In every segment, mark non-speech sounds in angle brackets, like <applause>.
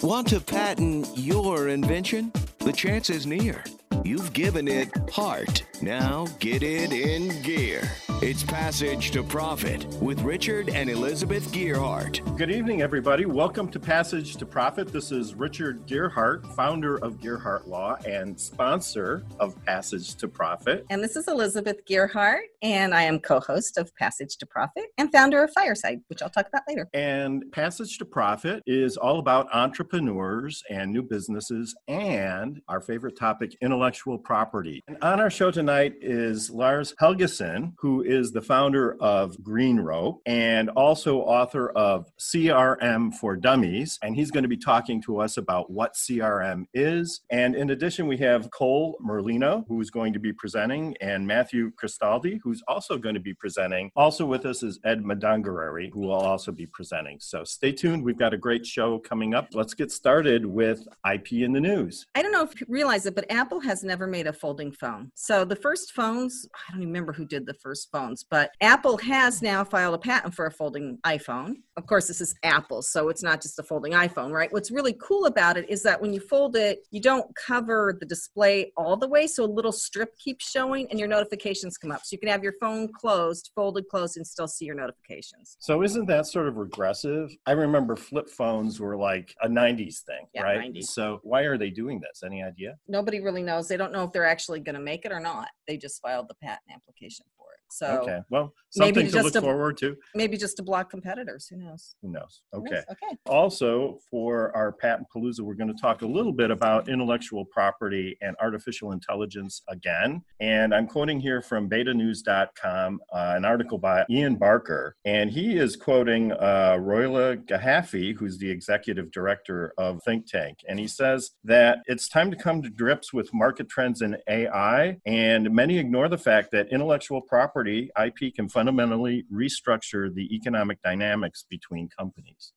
Want to patent your invention? The chance is near. You've given it heart. Now get it in gear. It's Passage to Profit with Richard and Elizabeth Gearhart. Good evening, everybody. Welcome to Passage to Profit. This is Richard Gearhart, founder of Gearhart Law and sponsor of Passage to Profit. And this is Elizabeth Gearhart, and I am co host of Passage to Profit and founder of Fireside, which I'll talk about later. And Passage to Profit is all about entrepreneurs and new businesses and our favorite topic, intellectual property. And on our show tonight is Lars Helgeson, who is the founder of Green Rope and also author of CRM for Dummies. And he's going to be talking to us about what CRM is. And in addition, we have Cole Merlino, who's going to be presenting, and Matthew Cristaldi, who's also going to be presenting. Also with us is Ed Madangarari, who will also be presenting. So stay tuned. We've got a great show coming up. Let's get started with IP in the news. I don't know if you realize it, but Apple has never made a folding phone. So the first phones, I don't even remember who did the first phones, but Apple has now filed a patent for a folding iPhone. Of course, this is Apple, so it's not just a folding iPhone, right? What's really cool about it is that when you fold it, you don't cover the display all the way, so a little strip keeps showing and your notifications come up. So you can have your phone closed, folded closed, and still see your notifications. So isn't that sort of regressive? I remember flip phones were like a 90s thing, Yeah, right? 90s. So why are they doing this? Any idea? Nobody really knows. They don't know if they're actually going to make it or not. They just filed the patent application for. So okay. Well, maybe something to just look forward to. maybe just to block competitors. Who knows? Who knows? Who Okay. knows? Okay. Also, for our patent palooza, we're going to talk a little bit about intellectual property and artificial intelligence again. And I'm quoting here from betanews.com uh, an article by Ian Barker. And he is quoting uh, Royla Gahafi, who's the executive director of Think Tank. And he says that it's time to come to grips with market trends in AI. And many ignore the fact that intellectual property, IP, can fundamentally restructure the economic dynamics between companies.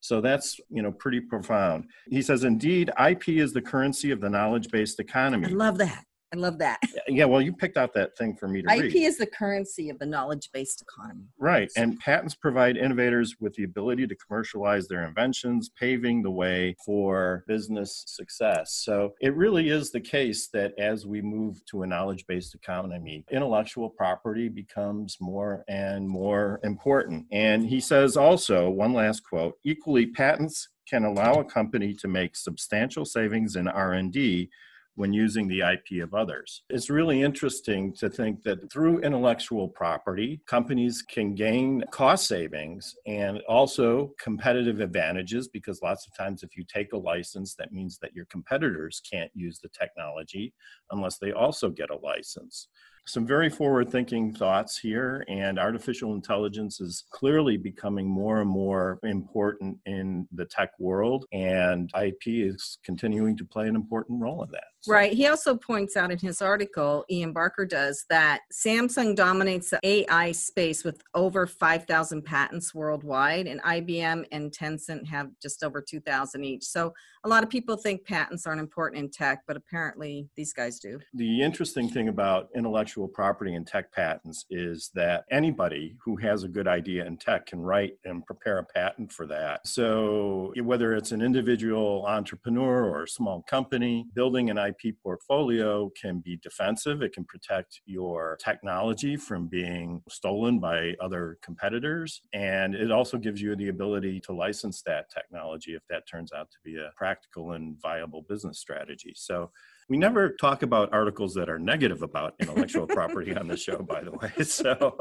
So that's, you know, pretty profound. He says, indeed, IP is the currency of the knowledge-based economy. I love that. I love that. Yeah, well, you picked out that thing for me to read. IP read. is the currency of the knowledge-based economy. Right. And patents provide innovators with the ability to commercialize their inventions, paving the way for business success. So it really is the case that as we move to a knowledge based economy, intellectual property becomes more and more important. And he says also, one last quote, equally patents can allow a company to make substantial savings in R&D when using the IP of others. It's really interesting to think that through intellectual property, companies can gain cost savings and also competitive advantages because lots of times if you take a license, that means that your competitors can't use the technology unless they also get a license. Some very forward thinking thoughts here, and artificial intelligence is clearly becoming more and more important in the tech world, and IP is continuing to play an important role in that. So- Right. He also points out in his article, Ian Barker does, that Samsung dominates the AI space with over 5,000 patents worldwide, and IBM and Tencent have just over 2,000 each. So a lot of people think patents aren't important in tech, but apparently these guys do. The interesting thing about intellectual property and tech patents is that anybody who has a good idea in tech can write and prepare a patent for that. So, whether it's an individual entrepreneur or a small company, building an IP portfolio can be defensive. It can protect your technology from being stolen by other competitors. And it also gives you the ability to license that technology if that turns out to be a practical and viable business strategy. So, we never talk about articles that are negative about intellectual property on the show, by the way. <laughs> So,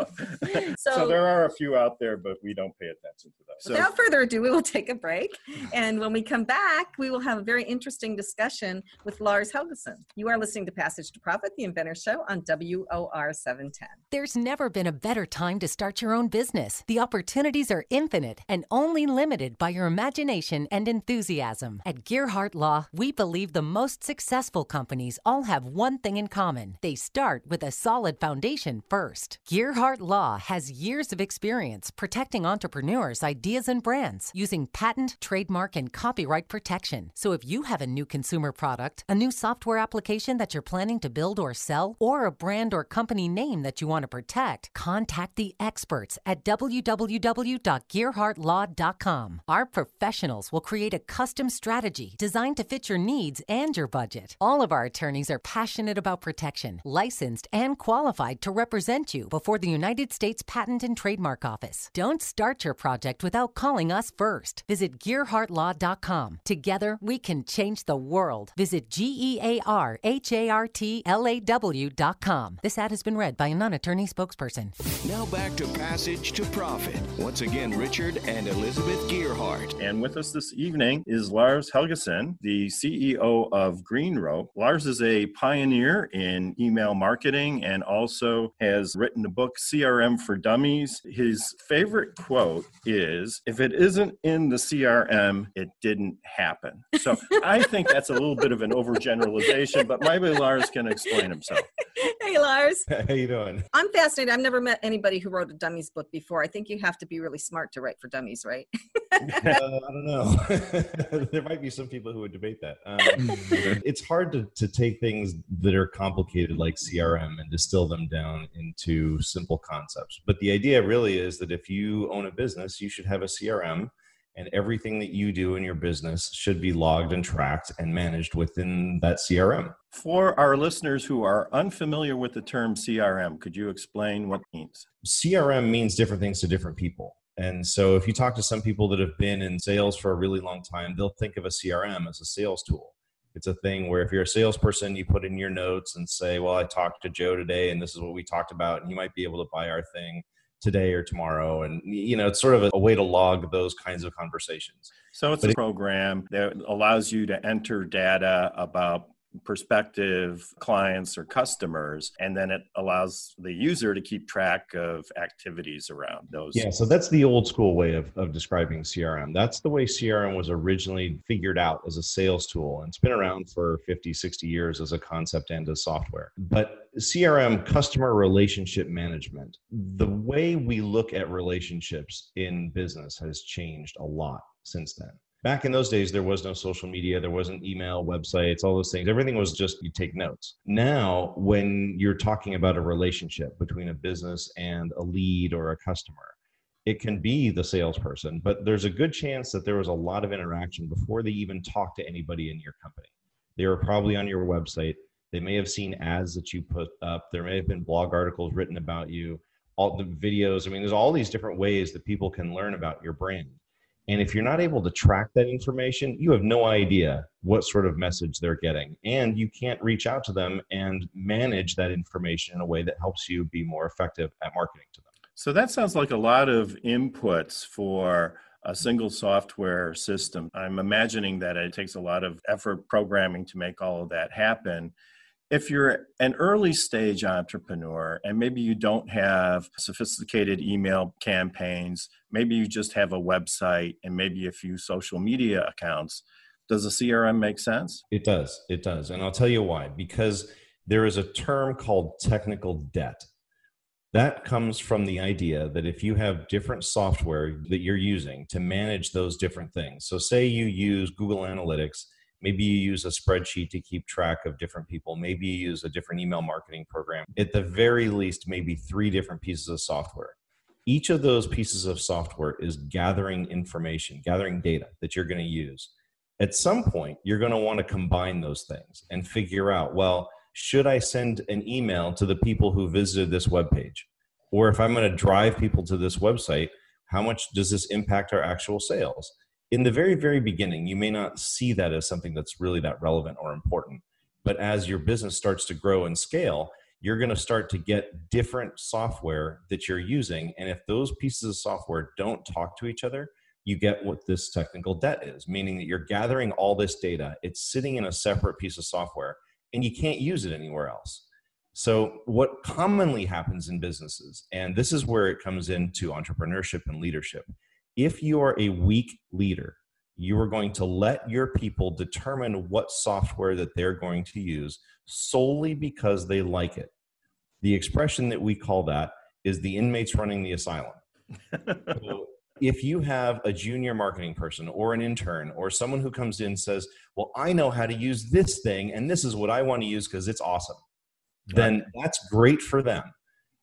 so, So- there are a few out there, but we don't pay attention to those. So, Without further ado, we will take a break. And when we come back, we will have a very interesting discussion with Lars Helgeson. You are listening to Passage to Profit, the Inventor Show on WOR 710. There's never been a better time to start your own business. The opportunities are infinite and only limited by your imagination and enthusiasm. At Gearhart Law, we believe the most successful companies all have one thing in common. They start with a solid foundation first. Gearhart Law has years of experience protecting entrepreneurs, ideas, and brands using patent, trademark, and copyright protection. So if you have a new consumer product, a new software application that you're planning to build or sell, or a brand or company name that you want to protect, contact the experts at www.gearhartlaw.com. Our professionals will create a custom strategy designed to fit your needs and your budget. All of our attorneys are passionate about protection, licensed and qualified to represent you before the United States Patent and Trademark Office. Don't start your project without calling us first. Visit GearhartLaw.com. Together, we can change the world. Visit G E A R H A R T L A W.com. This ad has been read by a non attorney spokesperson. Now back to Passage to Profit. Once again, Richard and Elizabeth Gearhart. And with us this evening is Lars Helgeson, the CEO of Green Rope. Lars is a pioneer in email marketing and also has written a book, CRM for Dummies. His favorite quote is If it isn't in the CRM, it didn't happen. So <laughs> I think that's a little bit of an overgeneralization, but maybe Lars can explain himself. Hey, Lars. How you doing? I'm fascinated. I've never met anybody who wrote a dummies book before. I think you have to be really smart to write for dummies, right? <laughs> uh, I don't know. <laughs> there might be some people who would debate that. Um, it's hard to, to take things that are complicated like CRM and distill them down into simple concepts. But the idea really is that if you own a business, you should have a CRM and everything that you do in your business should be logged and tracked and managed within that CRM. For our listeners who are unfamiliar with the term CRM, could you explain what it means? CRM means different things to different people. And so if you talk to some people that have been in sales for a really long time, they'll think of a CRM as a sales tool. It's a thing where if you're a salesperson, you put in your notes and say, Well, I talked to Joe today and this is what we talked about, and you might be able to buy our thing today or tomorrow. And you know it's sort of a, a, way to log those kinds of conversations. So it's but a program that allows you to enter data about prospective clients or customers and then it allows the user to keep track of activities around those. Yeah so that's the old school way of, of describing crm that's the way crm was originally figured out as a sales tool and it's been around for 50 60 years as a concept and as software. But crm customer relationship management the way we look at relationships in business has changed a lot since then back in those days there was no social media there wasn't email websites all those things. Everything was just you take notes. Now when you're talking about a relationship between a business and a lead or a customer it can be the salesperson but there's a good chance that there was a lot of interaction before they even talk to anybody in your company. They were probably on your website. They may have seen ads that you put up. There may have been blog articles written about you. All the videos i mean there's all these different ways that people can learn about your brand and if you're not able to track that information, you have no idea what sort of message they're getting. And you can't reach out to them and manage that information in a way that helps you be more effective at marketing to them. So that sounds like a lot of inputs for a single software system. I'm imagining that it takes a lot of effort programming to make all of that happen if you're an early stage entrepreneur and maybe you don't have sophisticated email campaigns, maybe you just have a website and maybe a few social media accounts, does a CRM make sense? It does. It does. And I'll tell you why. Because there is a term called technical debt. That comes from the idea that if you have different software that you're using to manage those different things, so say you use Google Analytics Maybe you use a spreadsheet to keep track of different people. Maybe you use a different email marketing program. At the very least, maybe three different pieces of software. Each of those pieces of software is gathering information, gathering data that you're going to use. At some point, you're going to want to combine those things and figure out well, should I send an email to the people who visited this web page? Or if I'm going to drive people to this website, how much does this impact our actual sales? In the very very beginning you may not see that as something that's really that relevant or important but as your business starts to grow and scale you're going to start to get different software that you're using and if those pieces of software don't talk to each other you get what this technical debt is meaning that you're gathering all this data it's sitting in a separate piece of software and you can't use it anywhere else. So what commonly happens in businesses and this is where it comes into entrepreneurship and leadership if you are a weak leader, you are going to let your people determine what software that they're going to use solely because they like it. The expression that we call that is the inmates running the asylum. <laughs> so if you have a junior marketing person or an intern or someone who comes in and says, Well, I know how to use this thing and this is what I want to use because it's awesome, then that's great for them.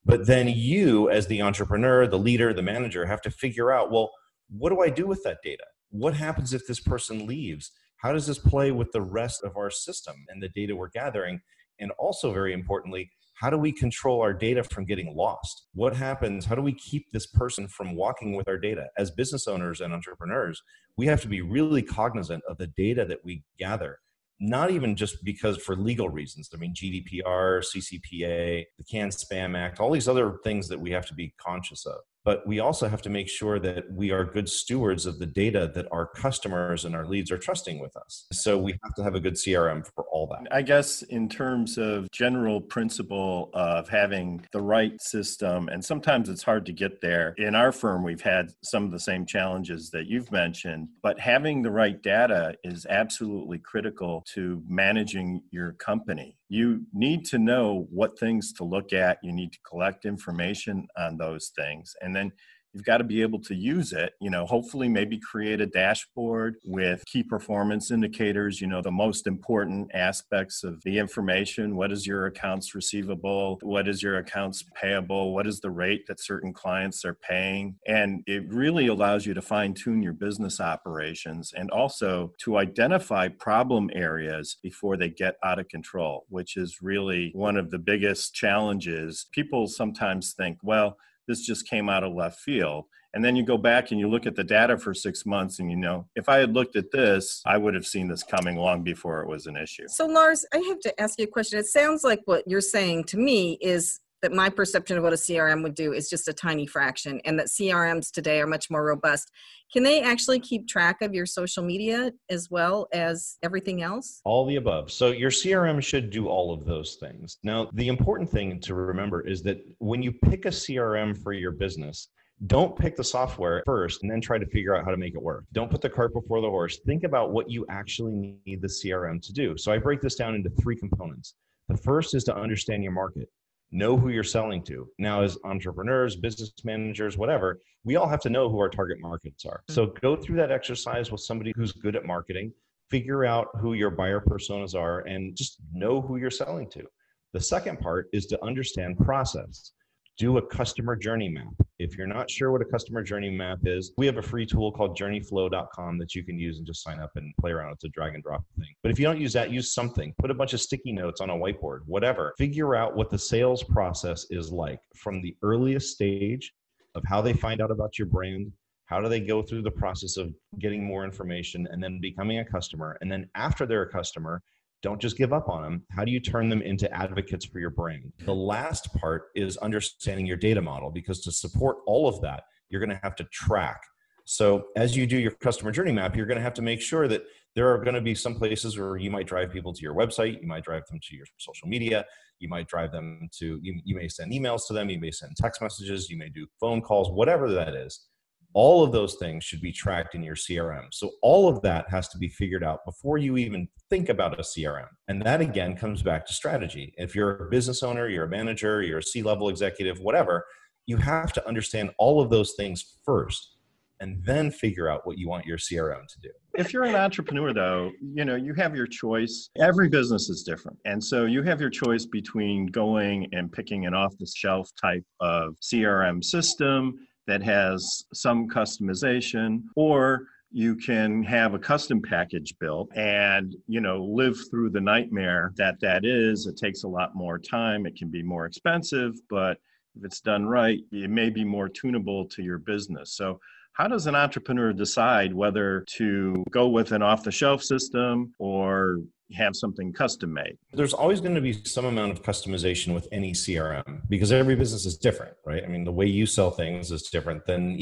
But then you, as the entrepreneur, the leader, the manager, have to figure out, well, what do I do with that data? What happens if this person leaves? How does this play with the rest of our system and the data we're gathering? And also, very importantly, how do we control our data from getting lost? What happens? How do we keep this person from walking with our data? As business owners and entrepreneurs, we have to be really cognizant of the data that we gather not even just because for legal reasons. I mean, GDPR, CCPA, the CAN Spam Act, all these other things that we have to be conscious of but we also have to make sure that we are good stewards of the data that our customers and our leads are trusting with us. So we have to have a good CRM for all that. I guess in terms of general principle of having the right system and sometimes it's hard to get there. In our firm we've had some of the same challenges that you've mentioned, but having the right data is absolutely critical to managing your company you need to know what things to look at. You need to collect information on those things. And then you've got to be able to use it you know hopefully maybe create a dashboard with key performance indicators you know the most important aspects of the information. What is your accounts receivable? What is your accounts payable? What is the rate that certain clients are paying? And it really allows you to fine tune your business operations and also to identify problem areas before they get out of control which is really one of the biggest challenges. People sometimes think well this just came out of left field. And then you go back and you look at the data for six months and you know, if I had looked at this, I would have seen this coming long before it was an issue. So, Lars, I have to ask you a question. It sounds like what you're saying to me is that my perception of what a CRM would do is just a tiny fraction, and that CRMs today are much more robust. Can they actually keep track of your social media as well as everything else? All the above. So, your CRM should do all of those things. Now, the important thing to remember is that when you pick a CRM for your business, don't pick the software first and then try to figure out how to make it work. Don't put the cart before the horse. Think about what you actually need the CRM to do. So I break this down into three components. The first is to understand your market know who you're selling to. Now, as entrepreneurs, business managers, whatever, we all have to know who our target markets are. So go through that exercise with somebody who's good at marketing, figure out who your buyer personas are, and just know who you're selling to. The second part is to understand process do a customer journey map. If you're not sure what a customer journey map is, we have a free tool called journeyflow.com that you can use and just sign up and play around. It's a drag and drop thing. But if you don't use that, use something. Put a bunch of sticky notes on a whiteboard, whatever. Figure out what the sales process is like from the earliest stage of how they find out about your brand, how do they go through the process of getting more information and then becoming a customer and then after they're a customer don't just give up on them. How do you turn them into advocates for your brand? The last part is understanding your data model because to support all of that, you're going to have to track. So, as you do your customer journey map, you're going to have to make sure that there are going to be some places where you might drive people to your website, you might drive them to your social media, you might drive them to, you, you may send emails to them, you may send text messages, you may do phone calls, whatever that is all of those things should be tracked in your CRM. So all of that has to be figured out before you even think about a CRM. And that again comes back to strategy. If you're a business owner, you're a manager, you're a C-level executive, whatever, you have to understand all of those things first and then figure out what you want your CRM to do. If you're an entrepreneur though, you know, you have your choice. Every business is different. And so you have your choice between going and picking an off the shelf type of CRM system that has some customization or you can have a custom package built and you know live through the nightmare that that is. It takes a lot more time. It can be more expensive but if it's done right it may be more tunable to your business. So how does an entrepreneur decide whether to go with an off the shelf system or have something custom made? There's always going to be some amount of customization with any CRM because every business is different, right? I mean, the way you sell things is different than,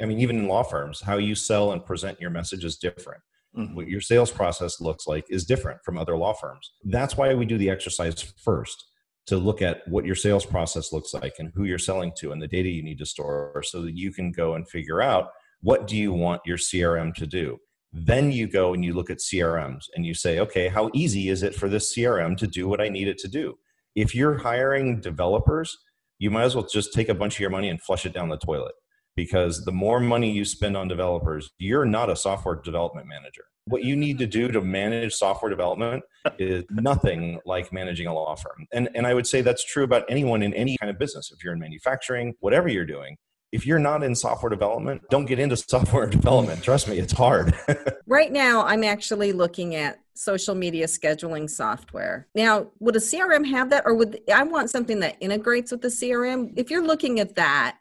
I mean, even in law firms, how you sell and present your message is different. Mm-hmm. What your sales process looks like is different from other law firms. That's why we do the exercise first to look at what your sales process looks like and who you're selling to and the data you need to store so that you can go and figure out what do you want your CRM to do then you go and you look at CRMs and you say, okay, how easy is it for this CRM to do what I need it to do? If you're hiring developers, you might as well just take a bunch of your money and flush it down the toilet because the more money you spend on developers, you're not a software development manager. What you need to do to manage software development is nothing like managing a law firm. And, and I would say that's true about anyone in any kind of business. If you're in manufacturing, whatever you're doing, if you're not in software development, don't get into <laughs> software development. Trust me, it's hard. <laughs> right now, I'm actually looking at social media scheduling software. Now, would a CRM have that or would I want something that integrates with the CRM? If you're looking at that,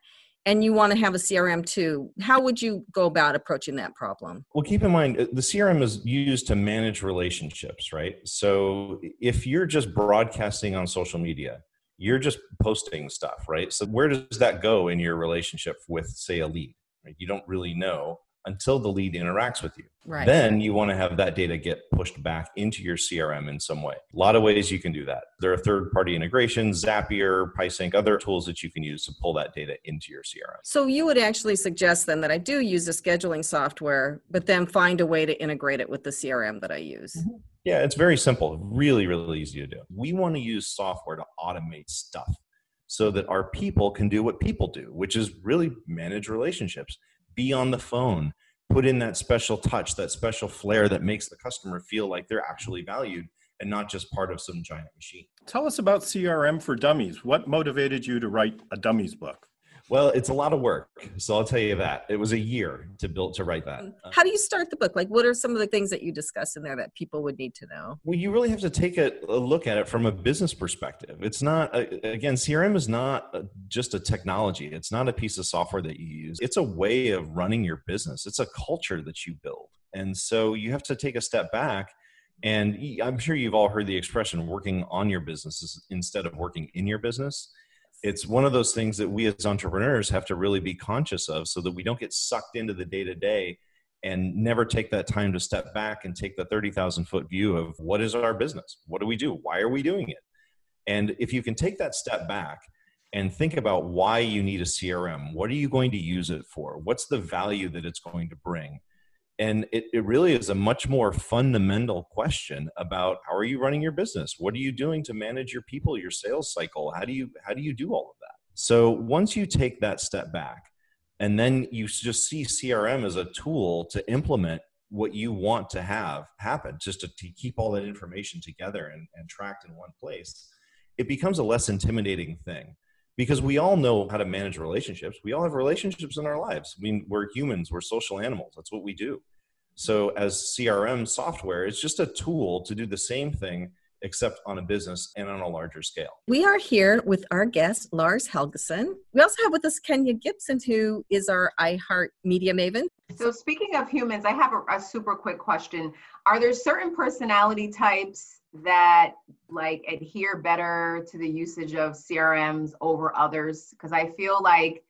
and you want to have a CRM too, how would you go about approaching that problem? Well, keep in mind uh, the CRM is used to manage relationships, right? So if you're just broadcasting on social media, you're just posting stuff, right? So where does that go in your relationship with, say, a lead? Right? You don't really know until the lead interacts with you. Right. Then you want to have that data get pushed back into your CRM in some way. A lot of ways you can do that. There are third party integrations, Zapier, PieSync, other tools that you can use to pull that data into your CRM. So you would actually suggest then that I do use a scheduling software, but then find a way to integrate it with the CRM that I use. Mm-hmm. Yeah, it's very simple, really, really easy to do. We want to use software to automate stuff so that our people can do what people do, which is really manage relationships be on the phone put in that special touch that special flair that makes the customer feel like they're actually valued and not just part of some giant machine. Tell us about crm for dummies. What motivated you to write a dummies book well, it's a lot of work. So I'll tell you that. It was a year to build to write that. Mm. How do you start the book? Like what are some of the things that you discuss in there that people would need to know? Well, you really have to take a, a look at it from a business perspective. It's not uh, again, CRM is not uh, just a technology. It's not a piece of software that you use. It's a way of running your business. It's a culture that you build. And so you have to take a step back and I'm sure you've all heard the expression working on your business instead of working in your business it's one of those things that we as entrepreneurs have to really be conscious of so that we don't get sucked into the day to day and never take that time to step back and take the 30,000 foot view of what is our business? What do we do? Why are we doing it? And if you can take that step back and think about why you need a CRM, what are you going to use it for? What's the value that it's going to bring? And it, it really is a much more fundamental question about how are you running your business? What are you doing to manage your people your sales cycle? How do you how do you do all of that? So once you take that step back and then you just see crm as a tool to implement what you want to have happen just to, to keep all that information together and, and tracked in one place it becomes a less intimidating thing because we all know how to manage relationships. We all have relationships in our lives. I mean, we're humans, we're social animals. That's what we do. So, as CRM software, it's just a tool to do the same thing, except on a business and on a larger scale. We are here with our guest, Lars Helgeson. We also have with us Kenya Gibson, who is our iHeart Media Maven. So, speaking of humans, I have a, a super quick question. Are there certain personality types that like adhere better to the usage of CRMs over others? Because I feel like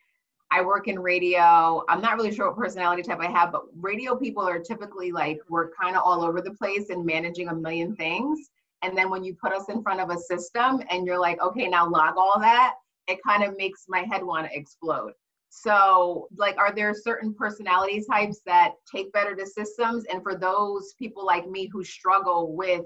I work in radio. I'm not really sure what personality type I have, but radio people are typically like we're kind of all over the place and managing a million things. And then when you put us in front of a system and you're like, okay, now log all that, it kind of makes my head want to explode. So, like, are there certain personality types that take better to systems? And for those people like me who struggle with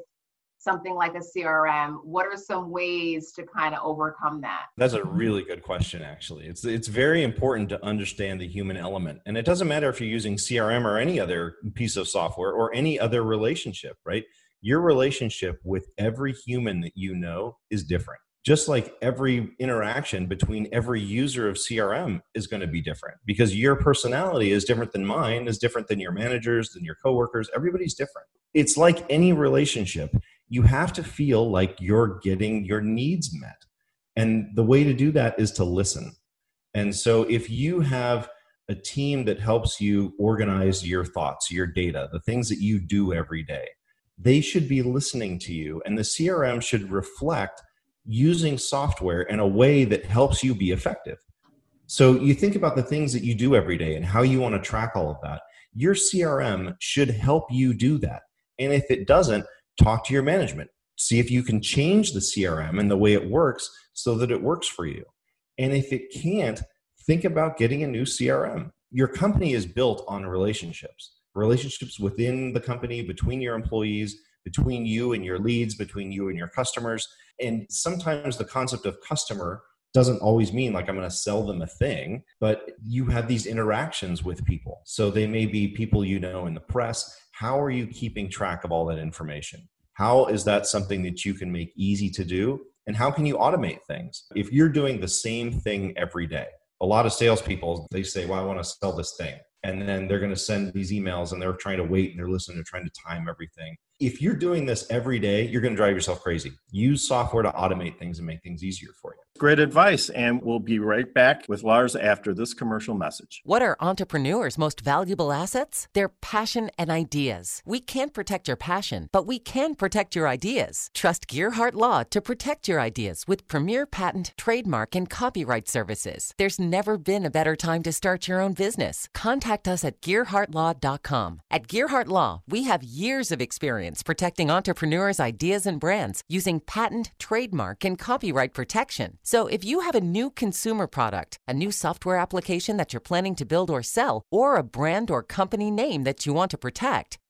something like a CRM? What are some ways to kind of overcome that? That's a really good question actually. It's it's very important to understand the human element. And it doesn't matter if you're using CRM or any other piece of software or any other relationship, right? Your relationship with every human that you know is different. Just like every interaction between every user of CRM is going to be different because your personality is different than mine, is different than your managers, than your coworkers. Everybody's different. It's like any relationship you have to feel like you're getting your needs met. And the way to do that is to listen. And so if you have a team that helps you organize your thoughts, your data, the things that you do every day, they should be listening to you. And the CRM should reflect using software in a way that helps you be effective. So you think about the things that you do every day and how you want to track all of that. Your CRM should help you do that. And if it doesn't, talk to your management see if you can change the crm and the way it works so that it works for you and if it can't think about getting a new crm your company is built on relationships relationships within the company between your employees between you and your leads, between you and your customers. And sometimes the concept of customer doesn't always mean like I'm going to sell them a thing, but you have these interactions with people. So they may be people you know in the press. How are you keeping track of all that information? How is that something that you can make easy to do? And how can you automate things? If you're doing the same thing every day, a lot of salespeople, they say, Well, I want to sell this thing. And then they're going to send these emails and they're trying to wait and they're listening, they're trying to time everything if you're doing this every day, you're going to drive yourself crazy. Use software to automate things and make things easier for you. Great advice. And we'll be right back with Lars after this commercial message. What are entrepreneurs' most valuable assets? Their passion and ideas. We can't protect your passion, but we can protect your ideas. Trust Gearhart Law to protect your ideas with premier patent, trademark, and copyright services. There's never been a better time to start your own business. Contact us at gearhartlaw.com. At Gearhart Law, we have years of experience protecting entrepreneurs' ideas and brands using patent, trademark, and copyright protection. So if you have a new consumer product, a new software application that you're planning to build or sell, or a brand or company name that you want to protect,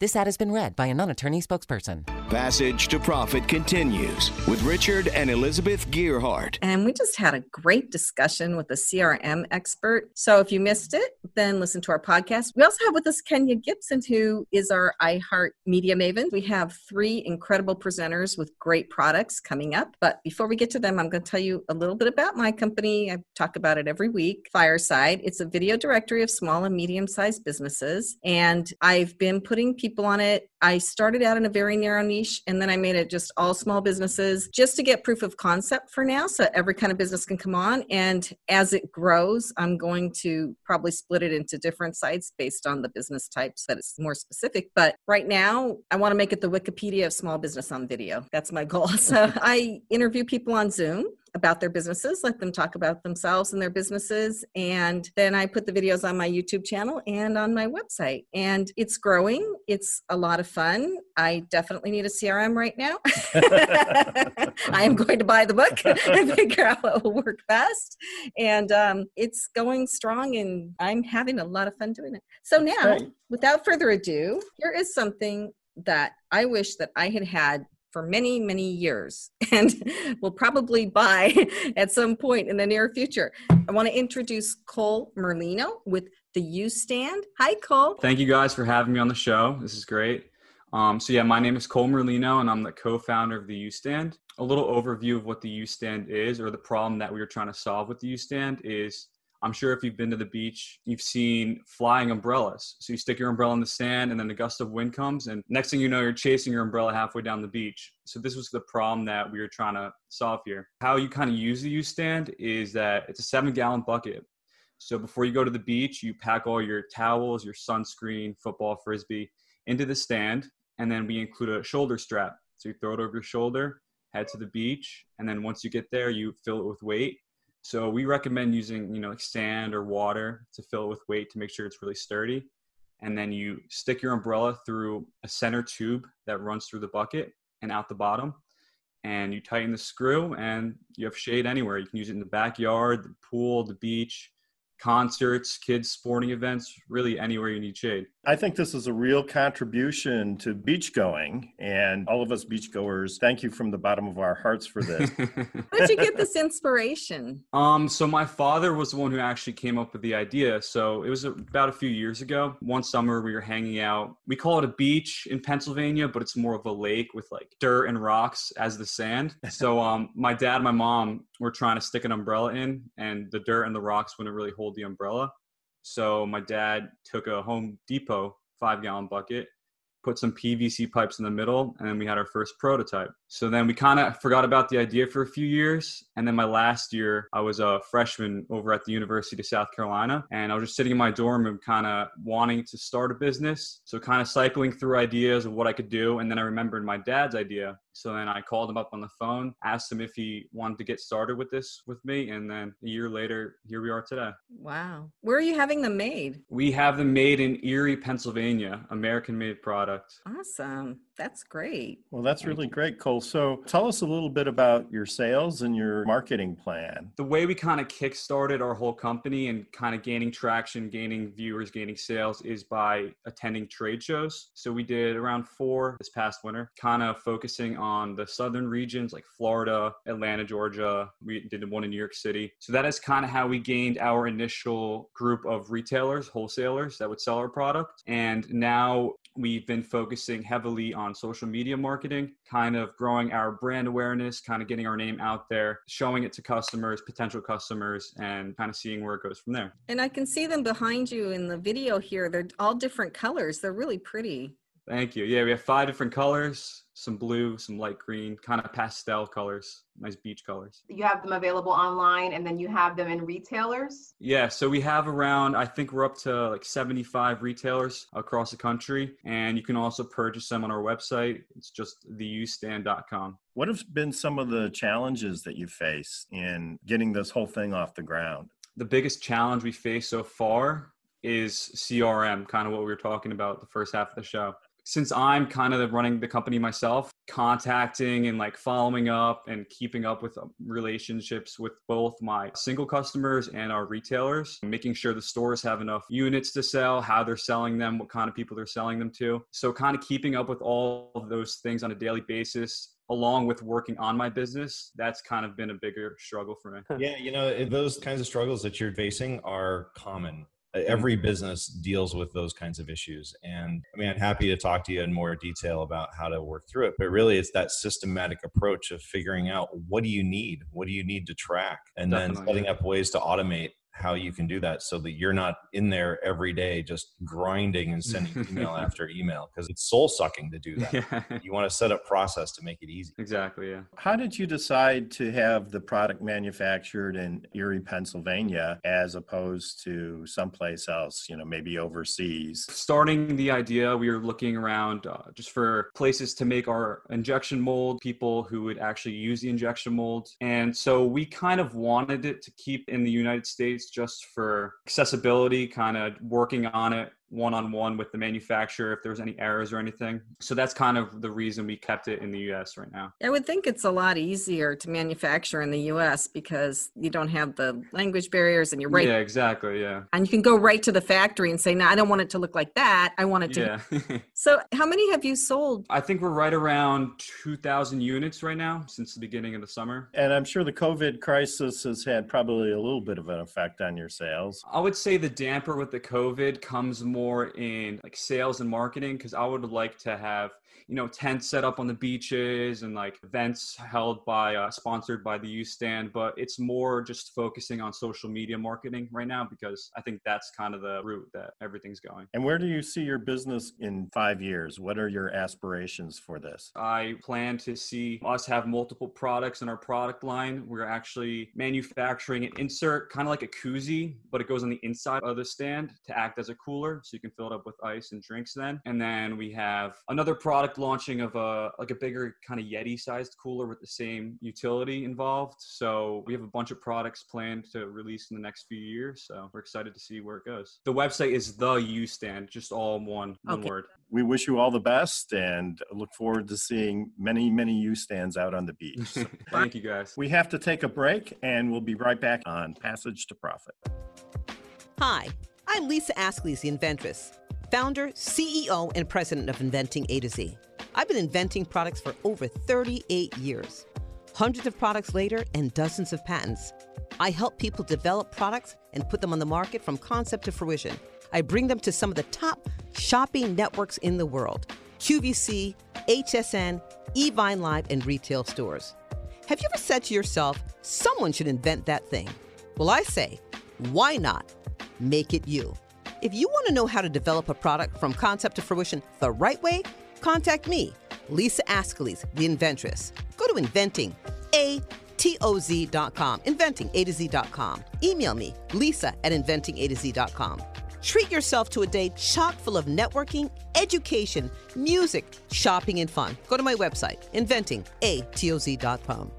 This ad has been read by a non attorney spokesperson. Passage to Profit continues with Richard and Elizabeth Gearhart. And we just had a great discussion with a CRM expert. So if you missed it, then listen to our podcast. We also have with us Kenya Gibson, who is our iHeart Media Maven. We have three incredible presenters with great products coming up. But before we get to them, I'm going to tell you a little bit about my company. I talk about it every week Fireside. It's a video directory of small and medium sized businesses. And I've been putting people on it. I started out in a very narrow niche and then I made it just all small businesses just to get proof of concept for now. So every kind of business can come on. And as it grows, I'm going to probably split it into different sites based on the business types that it's more specific. But right now, I want to make it the Wikipedia of small business on video. That's my goal. <laughs> So I interview people on Zoom about their businesses, let them talk about themselves and their businesses. And then I put the videos on my YouTube channel and on my website. And it's growing, it's a lot of fun. I definitely need a CRM right now. <laughs> I am going to buy the book <laughs> and figure out what will work best. And um, it's going strong, and I'm having a lot of fun doing it. So now, without further ado, here is something that I wish that I had had for many, many years <laughs> and will probably buy <laughs> at some point in the near future. I want to introduce Cole Merlino with the U Stand. Hi, Cole. Thank you guys for having me on the show. This is great. Um, so, yeah, my name is Cole Merlino, and I'm the co founder of the U Stand. A little overview of what the U Stand is, or the problem that we are trying to solve with the U Stand, is I'm sure if you've been to the beach, you've seen flying umbrellas. So you stick your umbrella in the sand, and then a gust of wind comes, and next thing you know, you're chasing your umbrella halfway down the beach. So this was the problem that we were trying to solve here. How you kind of use the U stand is that it's a seven gallon bucket. So before you go to the beach, you pack all your towels, your sunscreen, football, frisbee into the stand, and then we include a shoulder strap. So you throw it over your shoulder, head to the beach, and then once you get there, you fill it with weight so we recommend using, you know, like sand or water to fill it with weight to make sure it's really sturdy. And then you stick your umbrella through a center tube that runs through the bucket and out the bottom. And you tighten the screw and you have shade anywhere. You can use it in the backyard, the pool, the beach, concerts, kids' sporting events, really anywhere you need shade. I think this is a real contribution to beach going. And all of us beachgoers, thank you from the bottom of our hearts for this. <laughs> How did you get this inspiration? Um, so my father was the one who actually came up with the idea. So it was about a few years ago. One summer we were hanging out. We call it a beach in Pennsylvania, but it's more of a lake with like dirt and rocks as the sand. So um, my dad my mom were trying to stick an umbrella in, and the dirt and the rocks wouldn't really hold the umbrella. So my dad took a Home Depot five gallon bucket, put some PVC pipes in the middle, and then we had our first prototype. So then we kind of forgot about the idea for a few years. And then my last year, I was a freshman over at the University of South Carolina. And I was just sitting in my dorm room, kind of wanting to start a business. So kind of cycling through ideas of what I could do. And then I remembered my dad's idea. So then I called him up on the phone, asked him if he wanted to get started with this with me. And then a year later, here we are today. Wow. Where are you having them made? We have them made in Erie, Pennsylvania, American made product. Awesome. That's great. Well, that's really great, Cole. So tell us a little bit about your sales and your marketing plan. The way we kind of kickstarted our whole company and kind of gaining traction, gaining viewers, gaining sales is by attending trade shows. So we did around four this past winter, kind of focusing on the southern regions like Florida, Atlanta, Georgia. We did one in New York City. So that is kind of how we gained our initial group of retailers, wholesalers that would sell our product. And now we've been focusing heavily on social media marketing, kind of growing our brand awareness, kind of getting our name out there, showing it to customers, potential customers, and kind of seeing where it goes from there. And I can see them behind you in the video here. They're all different colors. They're really pretty. Thank you. Yeah, we have five different colors some blue, some light green, kind of pastel colors, nice beach colors. You have them available online and then you have them in retailers? Yeah, so we have around, I think we're up to like 75 retailers across the country. And you can also purchase them on our website. It's just theustand.com. What have been some of the challenges that you face in getting this whole thing off the ground? The biggest challenge we face so far is CRM, kind of what we were talking about the first half of the show since I'm kind of running the company myself, contacting and like following up and keeping up with um, relationships with both my single customers and our retailers, making sure the stores have enough units to sell, how they're selling them, what kind of people they're selling them to. So, kind of keeping up with all of those things on a daily basis along with working on my business that's kind of been a bigger struggle for me <laughs> yeah you know those kinds of struggles that you're facing are common Mm-hmm. every business deals with those kinds of issues and i mean i'm happy to talk to you in more detail about how to work through it but really it's that systematic approach of figuring out what do you need what do you need to track and Definitely. then setting up ways to automate how you can do that so that you're not in there every day just grinding and sending <laughs> email after email because it's soul sucking to do that. Yeah. <laughs> You want to set up process to make it easy. Exactly, yeah. How did you decide to have the product manufactured in Erie, Pennsylvania as opposed to someplace else, you know, maybe overseas? Starting the idea, we were looking around uh, just for places to make our injection mold, people who would actually use the injection mold. And so we kind of wanted it to keep in the United States just for accessibility, kind of working on it one on one with the manufacturer if there's any errors or anything. So that's kind of the reason we kept it in the US right now. I would think it's a lot easier to manufacture in the US because you don't have the language barriers and you're right. Yeah, exactly. Yeah. And you can go right to the factory and say, no, I don't want it to look like that. I want it to. Yeah. <laughs> so how many have you sold? I think we're right around 2,000 units right now since the beginning of the summer. And I'm sure the COVID crisis has had probably a little bit of an effect on your sales. I would say the damper with the COVID comes more more in like sales and marketing because I would like to have you know tents set up on the beaches and like events held by uh, sponsored by the U Stand but it's more just focusing on social media marketing right now because i think that's kind of the route that everything's going. And where do you see your business in five years? What are your aspirations for this? I plan to see us have multiple products in our product line. We're actually manufacturing an insert kind of like a koozie but it goes on the inside of the stand to act as a cooler so you can fill it up with ice and drinks then. And then we have another product launching of a like a bigger kind of Yeti sized cooler with the same utility involved. So we have a bunch of products planned to release in the next few years. So we're excited to see where it goes. The website is the U Stand, just all one one okay. word. We wish you all the best and look forward to seeing many, many U stands out on the beach. <laughs> Thank you guys. We have to take a break and we'll be right back on Passage to Profit. Hi, I'm Lisa Ascolese, the inventress, founder, CEO, and president of Inventing A to Z. I've been inventing products for over 38 years. Hundreds of products later and dozens of patents. I help people develop products and put them on the market from concept to fruition. I bring them to some of the top shopping networks in the world QVC, HSN, Evine Live, and retail stores. Have you ever said to yourself, someone should invent that thing? Well, I say, why not make it you? If you want to know how to develop a product from concept to fruition the right way, contact me, Lisa Ascolese, the inventress. Go to inventing, A T O Z.com, inventing A to Z.com. Email me, lisa at inventing A to Z.com. Treat yourself to a day chock full of networking, education, music, shopping, and fun. Go to my website, inventing.atoz.com.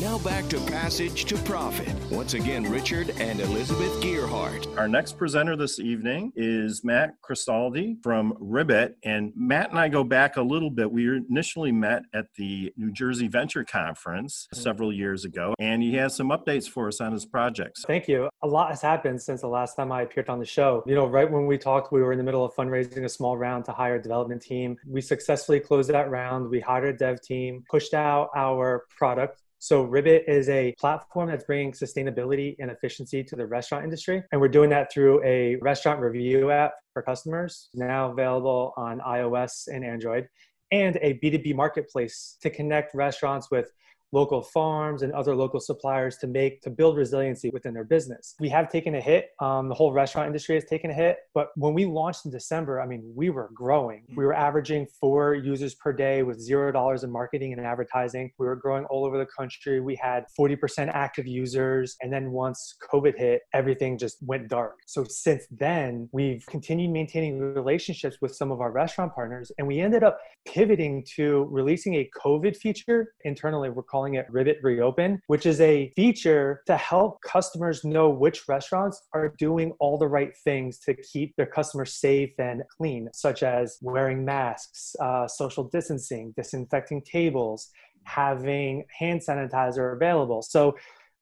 Now back to Passage to Profit. Once again, Richard and Elizabeth Gearhart. Our next presenter this evening is Matt Cristaldi from Ribbit. And Matt and I go back a little bit. We initially met at the New Jersey Venture Conference mm-hmm. several years ago, and he has some updates for us on his projects. Thank you. A lot has happened since the last time I appeared on the show. You know, right when we talked, we were in the middle of fundraising a small round to hire a development team. We successfully closed that round. We hired a dev team, pushed out our product so Ribbit is a platform that's bringing sustainability and efficiency to the restaurant industry. And we're doing that through a restaurant review app for customers, now available on iOS and Android, and a B2B marketplace to connect restaurants with local farms and other local suppliers to make to build resiliency within their business. We have taken a hit. Um, the whole restaurant industry has taken a hit. But when we launched in December, I mean, we were growing. We were averaging four users per day with zero dollars in marketing and advertising. We were growing all over the country. We had 40% active users. And then once COVID hit, everything just went dark. So since then, we've continued maintaining relationships with some of our restaurant partners. And we ended up pivoting to releasing a COVID feature. Internally, we're calling it Ribbit Reopen, which is a feature to help customers know which restaurants are doing all the right things to keep their customers safe and clean, such as wearing masks, uh, social distancing, disinfecting tables, having hand sanitizer available. So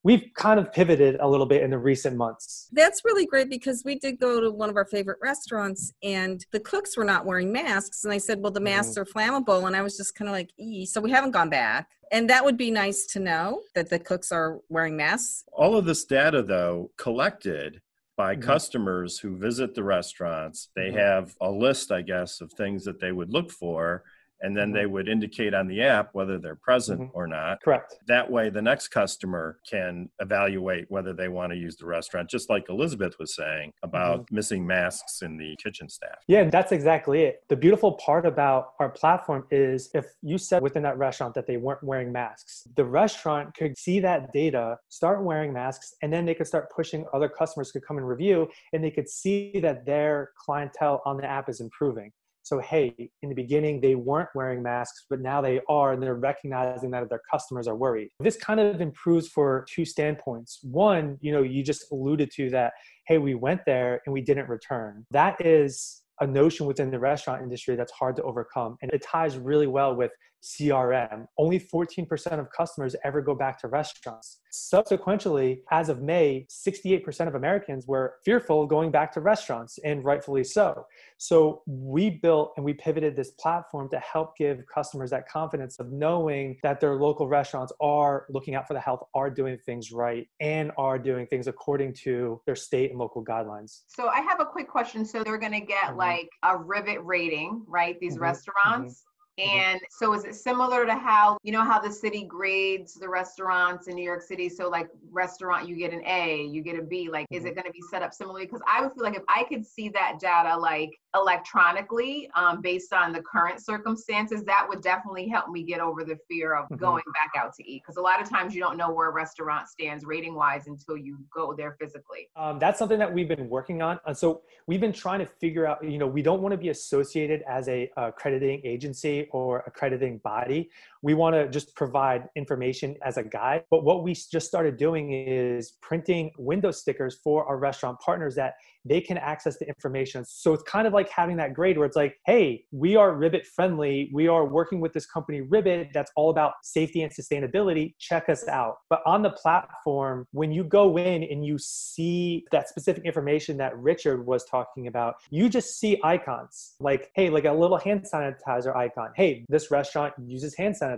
we've kind of pivoted a little bit in the recent months. That's really great because we did go to one of our favorite restaurants and the cooks were not wearing masks. And I said, well, the masks mm. are flammable. And I was just kind of like, ee. So we haven't gone back. And that would be nice to know that the cooks are wearing masks. All of this data, though, collected by mm-hmm. customers who visit the restaurants, they mm-hmm. have a list, I guess, of things that they would look for and then they mm-hmm. would indicate on the app whether they're present mm-hmm. or not. Correct. That way, the next customer can evaluate whether they want to use the restaurant, just like Elizabeth was saying about mm-hmm. missing masks in the kitchen staff. Yeah, that's exactly it. The beautiful part about our platform is if you said within that restaurant that they weren't wearing masks, the restaurant could see that data, start wearing masks, and then they could start pushing other customers could come and review, and they could see that their clientele on the app is improving. So, hey, in the beginning, they weren't wearing masks, but now they are, and they're recognizing that their customers are worried. This kind of improves for two standpoints. One, you know, you just alluded to that, hey, we went there and we didn't return. That is a notion within the restaurant industry that's hard to overcome. And it ties really well with CRM. Only 14% of customers ever go back to restaurants. Subsequently, as of May, 68% of Americans were fearful of going back to restaurants, and rightfully so. So we built and we pivoted this platform to help give customers that confidence of knowing that their local restaurants are looking out for the health, are doing things right, and are doing things according to their state and local guidelines. So I have a quick question. So they're going to get mm-hmm. like a Ribbit rating, right? These mm-hmm. restaurants. Mm-hmm Mm-hmm. And so is it similar to how, you know, how the city grades the restaurants in New York City? So like restaurant, you get an A, you get a B. Like, is it mm-hmm. going to be set up similarly? Because I would feel like if I could see that data like electronically um, based on the current circumstances, that would definitely help me get over the fear of mm-hmm. going back out to eat. Because a lot of times you don't know where a restaurant stands rating wise until you go there physically. Um, that's something that we've been working on. And so we've been trying to figure out, you know, we don't want to be associated as a accrediting agency or accrediting body. We want to just provide information as a guide. But what we just started doing is printing window stickers for our restaurant partners that they can access the information. So it's kind of like having that grade where it's like, hey, we are Ribbit friendly. We are working with this company, Ribbit, that's all about safety and sustainability. Check us out. But on the platform, when you go in and you see that specific information that Richard was talking about, you just see icons like, hey, like a little hand sanitizer icon. Hey, this restaurant uses hand sanitizer.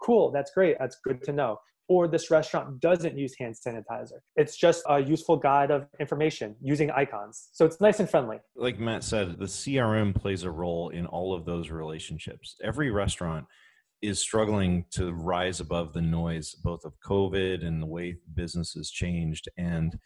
Cool. That's great. That's good to know or this restaurant doesn't use hand sanitizer. It's just a useful guide of information using icons. So it's nice and friendly. Like Matt said, the CRM plays a role in all of those relationships. Every restaurant is struggling to rise above the noise, both of COVID and the way business has changed. And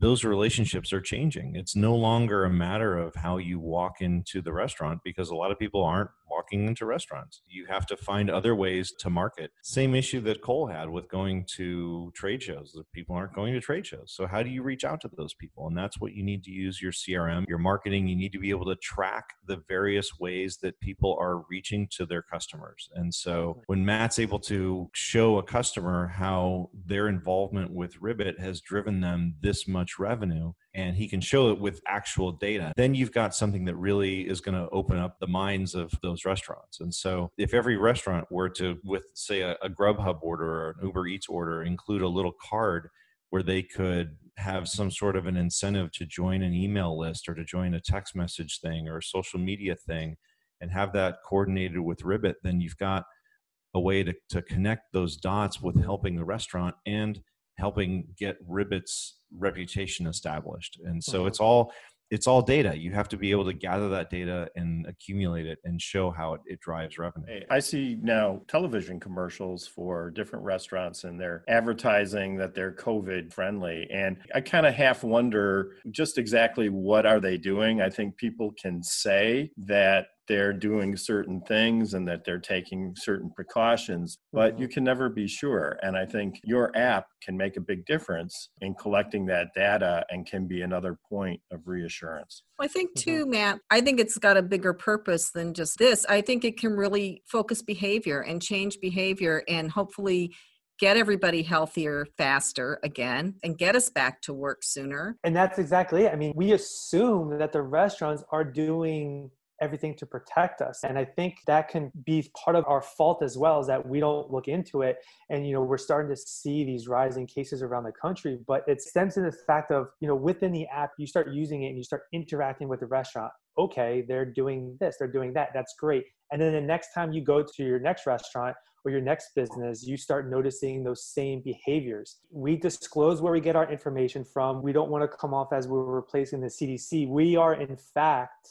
those relationships are changing. It's no longer a matter of how you walk into the restaurant because a lot of people aren't walking into restaurants. You have to find other ways to market. Same issue that Cole had with going to trade shows. People aren't going to trade shows. So how do you reach out to those people? And that's what you need to use your CRM, your marketing. You need to be able to track the various ways that people are reaching to their customers. And so when Matt's able to show a customer how their involvement with Ribbit has driven them this much revenue, and he can show it with actual data, then you've got something that really is going to open up the minds of those restaurants. And so, if every restaurant were to, with say a, a Grubhub order or an Uber Eats order, include a little card where they could have some sort of an incentive to join an email list or to join a text message thing or a social media thing and have that coordinated with Ribbit, then you've got a way to, to connect those dots with helping the restaurant and helping get Ribbit's reputation established. And so Mm-hmm. it's all it's all data. You have to be able to gather that data and accumulate it and show how it, it drives revenue. Hey, I see now television commercials for different restaurants and they're advertising that they're COVID friendly. And I kind of half wonder just exactly what are they doing? I think people can say that they're doing certain things and that they're taking certain precautions, but you can never be sure. And I think your app can make a big difference in collecting that data and can be another point of reassurance. I think Mm-hmm. too, Matt, I think it's got a bigger purpose than just this. I think it can really focus behavior and change behavior and hopefully get everybody healthier faster again and get us back to work sooner. And that's exactly it. I mean, we assume that the restaurants are doing everything to protect us. And I think that can be part of our fault as well, is that we don't look into it. And, you know, we're starting to see these rising cases around the country, but it stems to the fact of, you know, within the app, you start using it and you start interacting with the restaurant. Okay, they're doing this, they're doing that. That's great. And then the next time you go to your next restaurant, or your next business, you start noticing those same behaviors. We disclose where we get our information from. We don't want to come off as we're replacing the CDC. We are, in fact,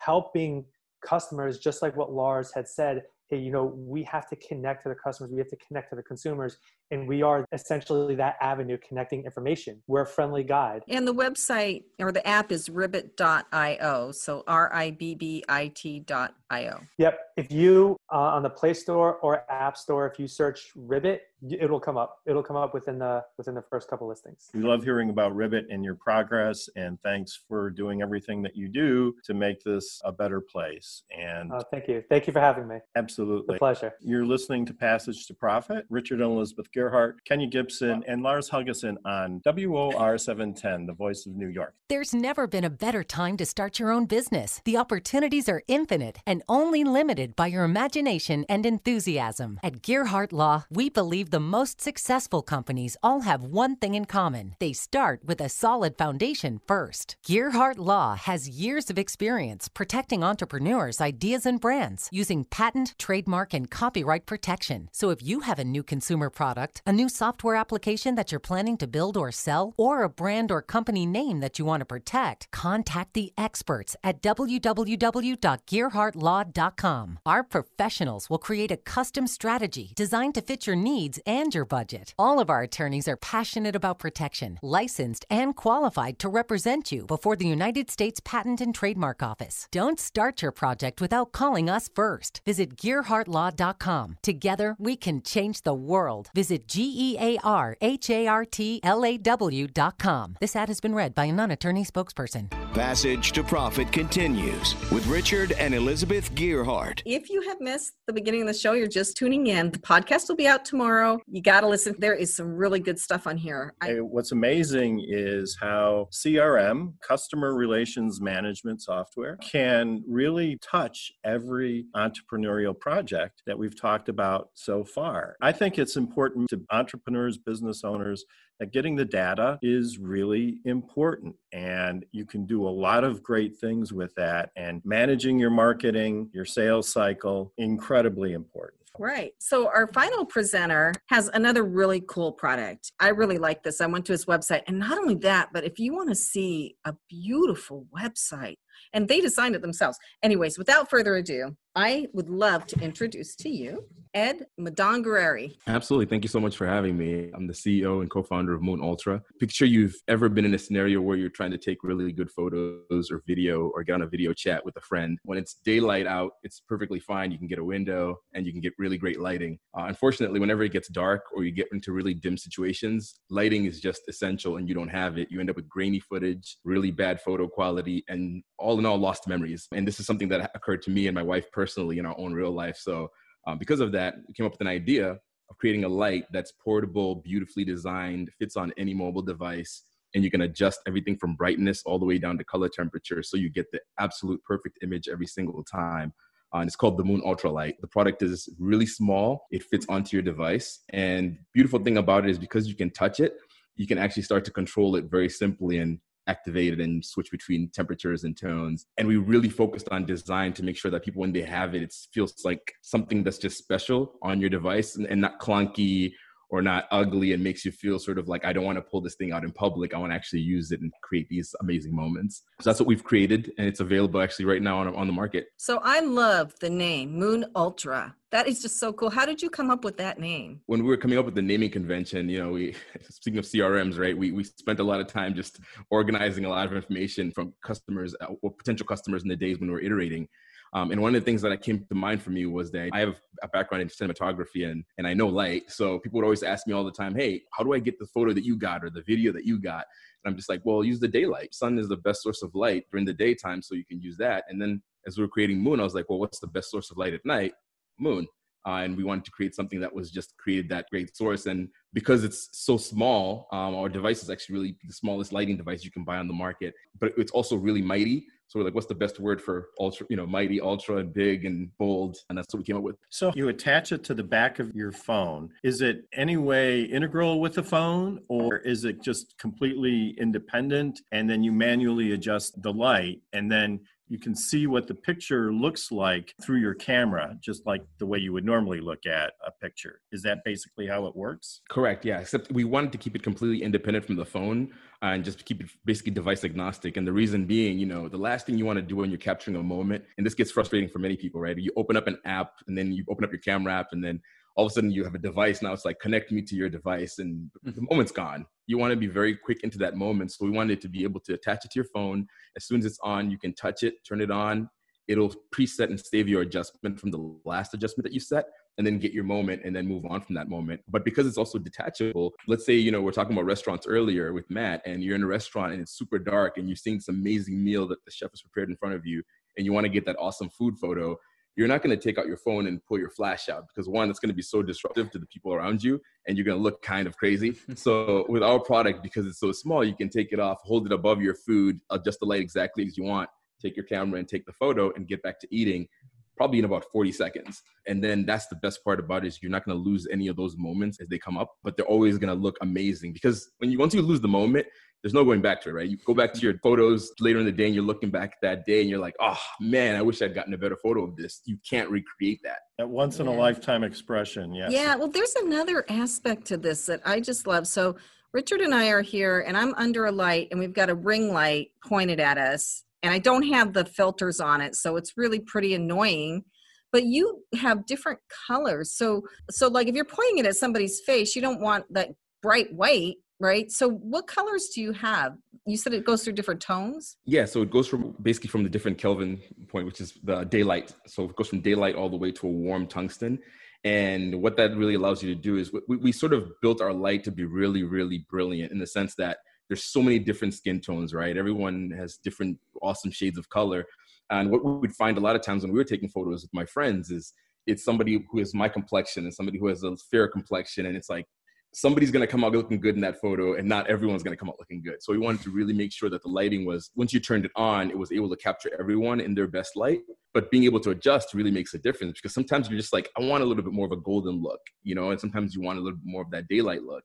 helping customers, just like what Lars had said. Hey, you know, we have to connect to the customers, we have to connect to the consumers, and we are essentially that avenue connecting information. We're a friendly guide. And the website or the app is ribbit.io. So R I B B I T.io. Yep. If you uh, on the Play Store or App Store, if you search Ribbit, it'll come up. It'll come up within the within the first couple listings. We love hearing about Ribbit and your progress, and thanks for doing everything that you do to make this a better place. And Uh, thank you. Thank you for having me. It's a absolutely. pleasure. You're listening to Passage to Profit. Richard and Elizabeth Gearhart, Kenya Gipson, and Lars Helgeson on WOR 710, the voice of New York. There's never been a better time to start your own business. The opportunities are infinite and only limited by your imagination and enthusiasm. At Gearhart Law, we believe the most successful companies all have one thing in common. They start with a solid foundation first. Gearhart Law has years of experience protecting entrepreneurs, ideas, and brands using patent, trademark, and copyright protection. So if you have a new consumer product, a new software application that you're planning to build or sell, or a brand or company name that you want to protect, contact the experts at www.gearhartlaw.com. Our professionals will create a custom strategy designed to fit your needs and your budget. All of our attorneys are passionate about protection, licensed, and qualified to represent you before the United States Patent and Trademark Office. Don't start your project without calling us first. Visit gearhartlaw.com. Together, we can change the world. Visit G E A R H A R T L A W.com. This ad has been read by a non attorney spokesperson. Passage to Profit continues with Richard and Elizabeth Gearhart. If you have missed the beginning of the show, you're just tuning in. The podcast will be out tomorrow. You got to listen. There is some really good stuff on here. I, Hey, What's amazing is how CRM, customer relations management software, can really touch every entrepreneurial project that we've talked about so far. I think it's important to entrepreneurs, business owners, that getting the data is really important. And you can do a lot of great things with that. And managing your marketing, your sales cycle, incredibly important. Right. So our final presenter has another really cool product. I really like this. I went to his website and not only that, but if you want to see a beautiful website, and they designed it themselves. Anyways, without further ado, I would love to introduce to you Ed Madongareri. Absolutely. Thank you so much for having me. I'm the CEO and co founder of Moon Ultra. Picture you've ever been in a scenario where you're trying to take really good photos or video or get on a video chat with a friend. When it's daylight out, it's perfectly fine. You can get a window and you can get really great lighting. Uh, unfortunately, whenever it gets dark or you get into really dim situations, lighting is just essential and you don't have it. You end up with grainy footage, really bad photo quality, and all in all, lost memories. And this is something that occurred to me and my wife personally in our own real life. So um, because of that, we came up with an idea of creating a light that's portable, beautifully designed, fits on any mobile device, and you can adjust everything from brightness all the way down to color temperature so you get the absolute perfect image every single time. Uh, and it's called the Moon Ultra Light. The product is really small, it fits onto your device. And beautiful thing about it is because you can touch it, you can actually start to control it very simply and activated and switch between temperatures and tones. And we really focused on design to make sure that people, when they have it, it feels like something that's just special on your device and, and not clunky or not ugly and makes you feel sort of like I don't want to pull this thing out in public. I want to actually use it and create these amazing moments. So that's what we've created, and it's available actually right now on, on the market. So I love the name Moon Ultra. That is just so cool. How did you come up with that name? When we were coming up with the naming convention, you know, we <laughs> speaking of CRMs, right? We we spent a lot of time just organizing a lot of information from customers uh, or potential customers in the days when we were iterating. Um, and one of the things that came to mind for me was that I have a background in cinematography and, and I know light. So people would always ask me all the time, hey, how do I get the photo that you got or the video that you got? And I'm just like, well, use the daylight. Sun is the best source of light during the daytime, so you can use that. And then as we were creating Moon, I was like, well, what's the best source of light at night? Moon. Uh, and we wanted to create something that was just created that great source. And because it's so small, um, our device is actually really the smallest lighting device you can buy on the market, but it's also really mighty. So we're like, what's the best word for ultra, you know, mighty, ultra, and big and bold? And that's what we came up with. So you attach it to the back of your phone. Is it any way integral with the phone or is it just completely independent? And then you manually adjust the light and then you can see what the picture looks like through your camera, just like the way you would normally look at a picture. Is that basically how it works? Correct. Yeah. Except we wanted to keep it completely independent from the phone uh, and just keep it basically device agnostic. And the reason being, you know, the last thing you want to do when you're capturing a moment, and this gets frustrating for many people, right? You open up an app and then you open up your camera app and then all of a sudden you have a device now it's like connect me to your device and the mm-hmm. moment's gone. You want to be very quick into that moment so we wanted to be able to attach it to your phone. As soon as it's on you can touch it turn it on. It'll preset and save your adjustment from the last adjustment that you set and then get your moment and then move on from that moment. But because it's also detachable let's say you know we're talking about restaurants earlier with matt and you're in a restaurant and it's super dark and you're seeing this amazing meal that the chef has prepared in front of you and you want to get that awesome food photo you're not going to take out your phone and pull your flash out because one, it's going to be so disruptive to the people around you and you're going to look kind of crazy. <laughs> so with our product, because it's so small, you can take it off, hold it above your food, adjust the light exactly as you want, take your camera and take the photo and get back to eating probably in about 40 seconds. And then that's the best part about it is you're not going to lose any of those moments as they come up, but they're always going to look amazing because when you once you lose the moment, there's no going back to it, right? You go back to your <laughs> photos later in the day and you're looking back that day and you're like, oh man, I wish I'd gotten a better photo of this. You can't recreate that. That once in a lifetime expression, yes. Yeah, well, there's another aspect to this that I just love. So Richard and I are here and I'm under a light and we've got a ring light pointed at us and I don't have the filters on it, so it's really pretty annoying. But you have different colors. So so like if you're pointing it at somebody's face, you don't want that bright white right? So what colors do you have? You said it goes through different tones? Yeah, so it goes from basically from the different Kelvin point, which is the daylight. So it goes from daylight all the way to a warm tungsten. And what that really allows you to do is we, we sort of built our light to be really, really brilliant in the sense that there's so many different skin tones, right? Everyone has different awesome shades of color. And what we would find a lot of times when we were taking photos with my friends is it's somebody who has my complexion and somebody who has a fair complexion. And it's like, somebody's going to come out looking good in that photo and not everyone's going to come out looking good so we wanted to really make sure that the lighting was once you turned it on it was able to capture everyone in their best light but being able to adjust really makes a difference because sometimes you're just like i want a little bit more of a golden look you know and sometimes you want a little bit more of that daylight look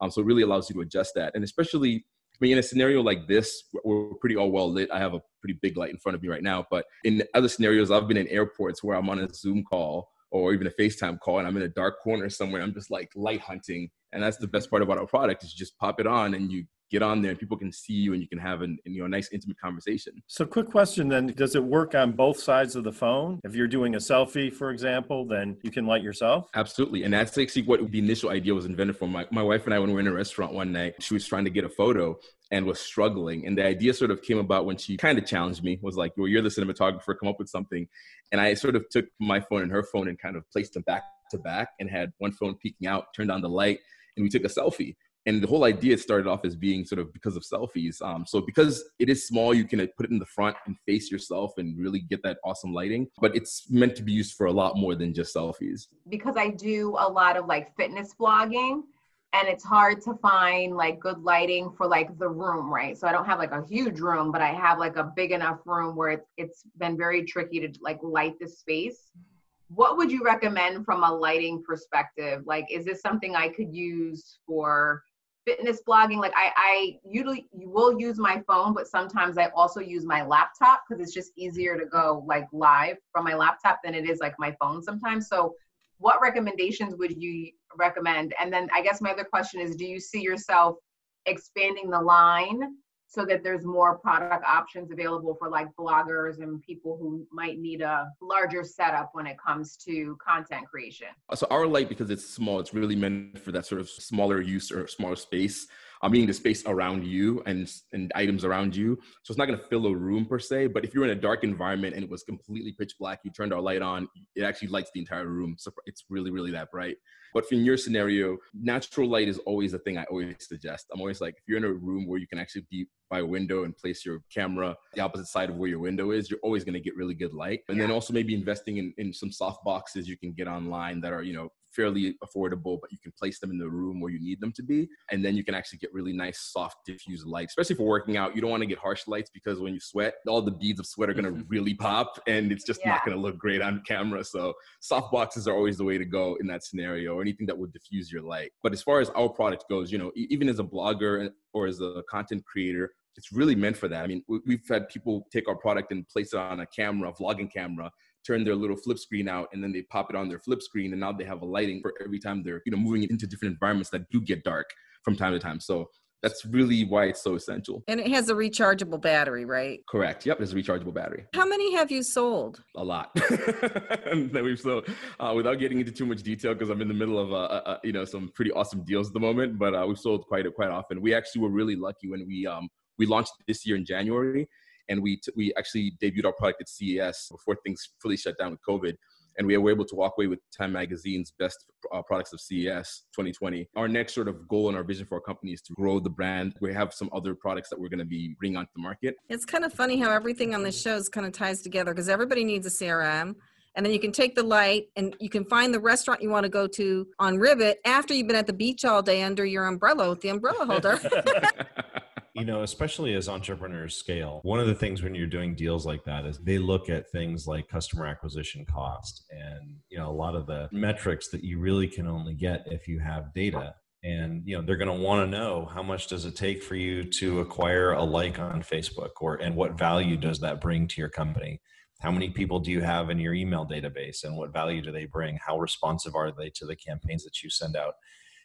um, so it really allows you to adjust that and especially I mean, in a scenario like this, we're pretty all well lit. I have a pretty big light in front of me right now. But in other scenarios, I've been in airports where I'm on a Zoom call or even a FaceTime call and I'm in a dark corner somewhere. I'm just like light hunting and that's the best part about our product is you just pop it on and you get on there and people can see you and you can have an, you know a nice intimate conversation. So, quick question then: Does it work on both sides of the phone? If you're doing a selfie, for example, then you can light yourself. Absolutely, and that's actually what the initial idea was invented for. My my wife and I, when we were in a restaurant one night, she was trying to get a photo and was struggling, and the idea sort of came about when she kind of challenged me. Was like, "Well, you're the cinematographer. Come up with something." And I sort of took my phone and her phone and kind of placed them back to back, and had one phone peeking out, turned on the light, and we took a selfie and the whole idea started off as being sort of because of selfies. Um, so because it is small, you can put it in the front and face yourself and really get that awesome lighting. But it's meant to be used for a lot more than just selfies. Because I do a lot of like fitness blogging, and it's hard to find like good lighting for like the room, right? So I don't have like a huge room, but I have like a big enough room where it's, it's been very tricky to like light the space. What would you recommend from a lighting perspective? Like, is this something I could use for fitness blogging like i i usually will use my phone but sometimes i also use my laptop because it's just easier to go like live from my laptop than it is like my phone sometimes. So what recommendations would you recommend? And then i guess my other question is do you see yourself expanding the line so that there's more product options available for like bloggers and people who might need a larger setup when it comes to content creation. So our light, because it's small, it's really meant for that sort of smaller use or smaller space. I mean, the space around you and and items around you. So it's not going to fill a room per se. But if you're in a dark environment and it was completely pitch black, you turned our light on, it actually lights the entire room. So it's really, really that bright. But in your scenario, natural light is always a thing I always suggest. I'm always like, if you're in a room where you can actually be by a window and place your camera the opposite side of where your window is, you're always going to get really good light. And yeah. then also maybe investing in, in some soft boxes you can get online that are, you know, fairly affordable, but you can place them in the room where you need them to be. And then you can actually get really nice, soft, diffused light, especially for working out. You don't want to get harsh lights because when you sweat, all the beads of sweat are going to mm-hmm. really pop and it's just yeah. not going to look great on camera. So soft boxes are always the way to go in that scenario or anything that would diffuse your light. But as far as our product goes, you know, even as a blogger or as a content creator, it's really meant for that. I mean, we've had people take our product and place it on a camera, a vlogging camera, turn their little flip screen out and then they pop it on their flip screen and now they have a lighting for every time they're you know moving it into different environments that do get dark from time to time so that's really why it's so essential. And it has a rechargeable battery, right? Correct. Yep, there's a rechargeable battery. How many have you sold? A lot <laughs> that we've sold. Uh, without getting into too much detail, because I'm in the middle of uh, uh, uh, you know some pretty awesome deals at the moment, but uh, we've sold quite quite often. We actually were really lucky when we um, we launched this year in January, and we t- we actually debuted our product at CES before things fully shut down with COVID. And we were able to walk away with Time Magazine's best uh, products of CES 2020. Our next sort of goal and our vision for our company is to grow the brand. We have some other products that we're going to be bringing onto the market. It's kind of funny how everything on this show is kind of ties together because everybody needs a CRM and then you can take the light and you can find the restaurant you want to go to on Ribbit after you've been at the beach all day under your umbrella with the umbrella holder. <laughs> <laughs> you know, especially as entrepreneurs scale, one of the things when you're doing deals like that is they look at things like customer acquisition cost and, you know, a lot of the metrics that you really can only get if you have data. And, you know, they're going to want to know how much does it take for you to acquire a like on Facebook or, and what value does that bring to your company? How many people do you have in your email database and what value do they bring? How responsive are they to the campaigns that you send out?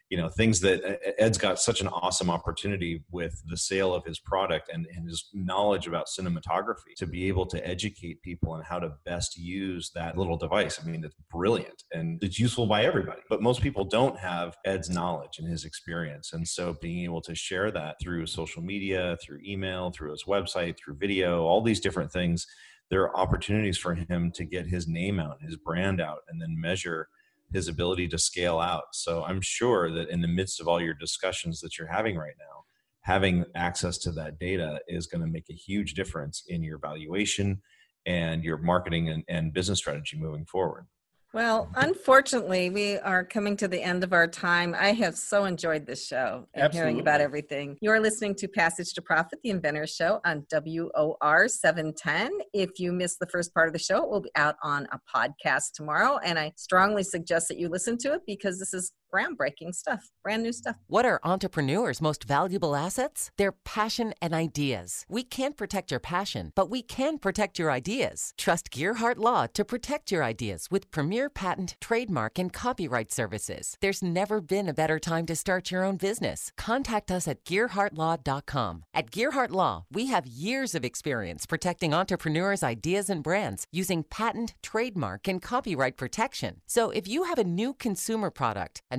You know things that uh, uh, ed's got such an awesome opportunity with the sale of his product and, and his knowledge about cinematography to be able to educate people on how to best use that little device. I mean it's brilliant and it's useful by everybody but most people don't have ed's knowledge and his experience. And so being able to share that through social media through email through his website through video all these different things there are opportunities for him to get his name out his brand out and then measure his ability to scale out. So I'm sure that in the midst of all your discussions that you're having right now, having access to that data is going to make a huge difference in your valuation and your marketing and, and business strategy moving forward. Well, unfortunately, we are coming to the end of our time. I have so enjoyed this show and Absolutely. hearing about everything. You're listening to Passage to Profit, the Inventors Show on WOR 710. If you missed the first part of the show, it will be out on a podcast tomorrow. And I strongly suggest that you listen to it because this is groundbreaking stuff, brand new stuff. What are entrepreneurs' most valuable assets? Their passion and ideas. We can't protect your passion, but we can protect your ideas. Trust Gearhart Law to protect your ideas with premier patent, trademark, and copyright services. There's never been a better time to start your own business. Contact us at GearhartLaw.com. At Gearhart Law, we have years of experience protecting entrepreneurs' ideas and brands using patent, trademark, and copyright protection. So if you have a new consumer product, a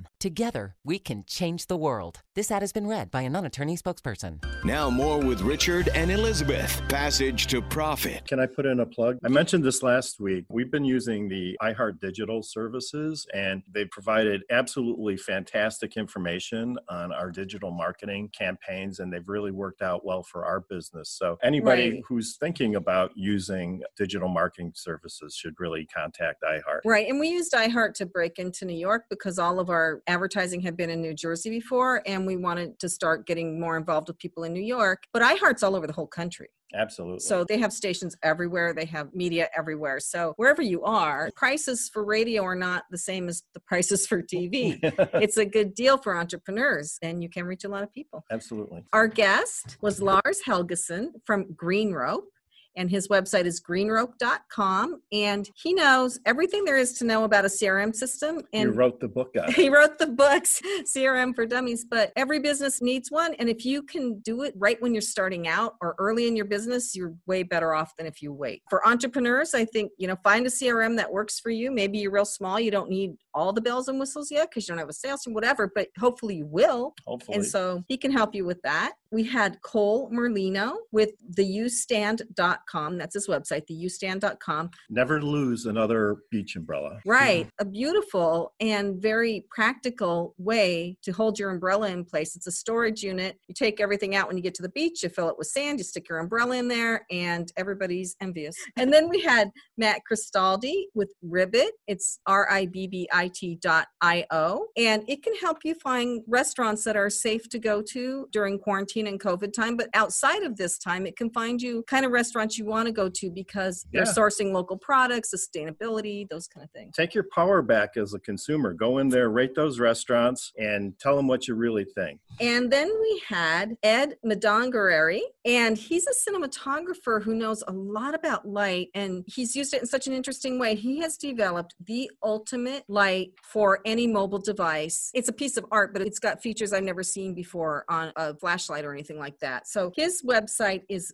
W.com. Together, we can change the world. This ad has been read by a non attorney spokesperson. Now, more with Richard and Elizabeth. Passage to Profit. Can I put in a plug? I mentioned this last week. We've been using the iHeart Digital services, and they've provided absolutely fantastic information on our digital marketing campaigns, and they've really worked out well for our business. So, anybody Right. who's thinking about using digital marketing services should really contact iHeart. Right. And we used iHeart to break into New York because all of our advertising had been in New Jersey before, and we wanted to start getting more involved with people in New York. But iHeart's all over the whole country. Absolutely. So they have stations everywhere, they have media everywhere. So wherever you are, prices for radio are not the same as the prices for TV. <laughs> it's a good deal for entrepreneurs, and you can reach a lot of people. Absolutely. Our guest was Lars Helgeson from Green Rope. And his website is greenrope.com. And he knows everything there is to know about a CRM system. And wrote the book <laughs> it. he wrote the books <laughs> crm for dummies but every business needs one and if you can do it right when you're starting out or early in your business you're way better off than if you wait for entrepreneurs i think you know find a crm that works for you maybe you're real small you don't need all the bells and whistles yet because you don't have a sales team whatever but hopefully you will Hopefully. and so he can help you with that. We had Cole Merlino with theustand.com. That's his website, theustand.com. Never lose another beach umbrella. Right. <laughs> A beautiful and very practical way to hold your umbrella in place. It's a storage unit. You take everything out when you get to the beach, you fill it with sand, you stick your umbrella in there, and everybody's envious. And then we had Matt Cristaldi with Ribbit. It's R I B B I T dot I O. And it can help you find restaurants that are safe to go to during quarantine and COVID time. But outside of this time, it can find you kind of restaurants you want to go to because they're sourcing local products, sustainability, those kind of things. Take your power back as a consumer. Go in there, rate those restaurants, and tell them what you really think. And then we had Ed Madongareri, and he's a cinematographer who knows a lot about light, and he's used it in such an interesting way. He has developed the ultimate light for any mobile device. It's a piece of art, but it's got features I've never seen before on a flashlight or anything like that. So his website is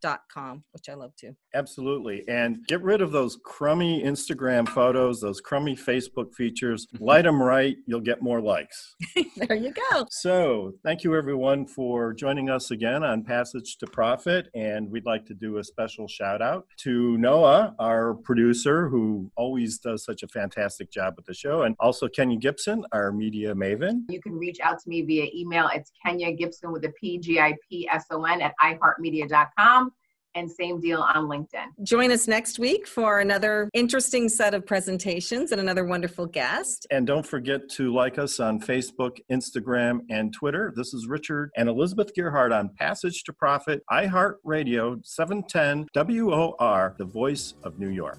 moonultra.com, which I love too. Absolutely. And get rid of those crummy Instagram photos, those crummy Facebook features. <laughs> Light them right, you'll get more likes. <laughs> there you go. So, thank you everyone for joining us again on Passage to Profit. And we'd like to do a special shout out to Noah, our producer, who always does such a fantastic job with the show, and also Kenya Gipson, our media maven. You can reach out to me via email. It's Kenya Gipson with a P G I P S O N at iHeartMedia.com. And same deal on LinkedIn. Join us next week for another interesting set of presentations and another wonderful guest. And don't forget to like us on Facebook, Instagram, and Twitter. This is Richard and Elizabeth Gearhart on Passage to Profit, iHeart Radio, 710 WOR, the voice of New York.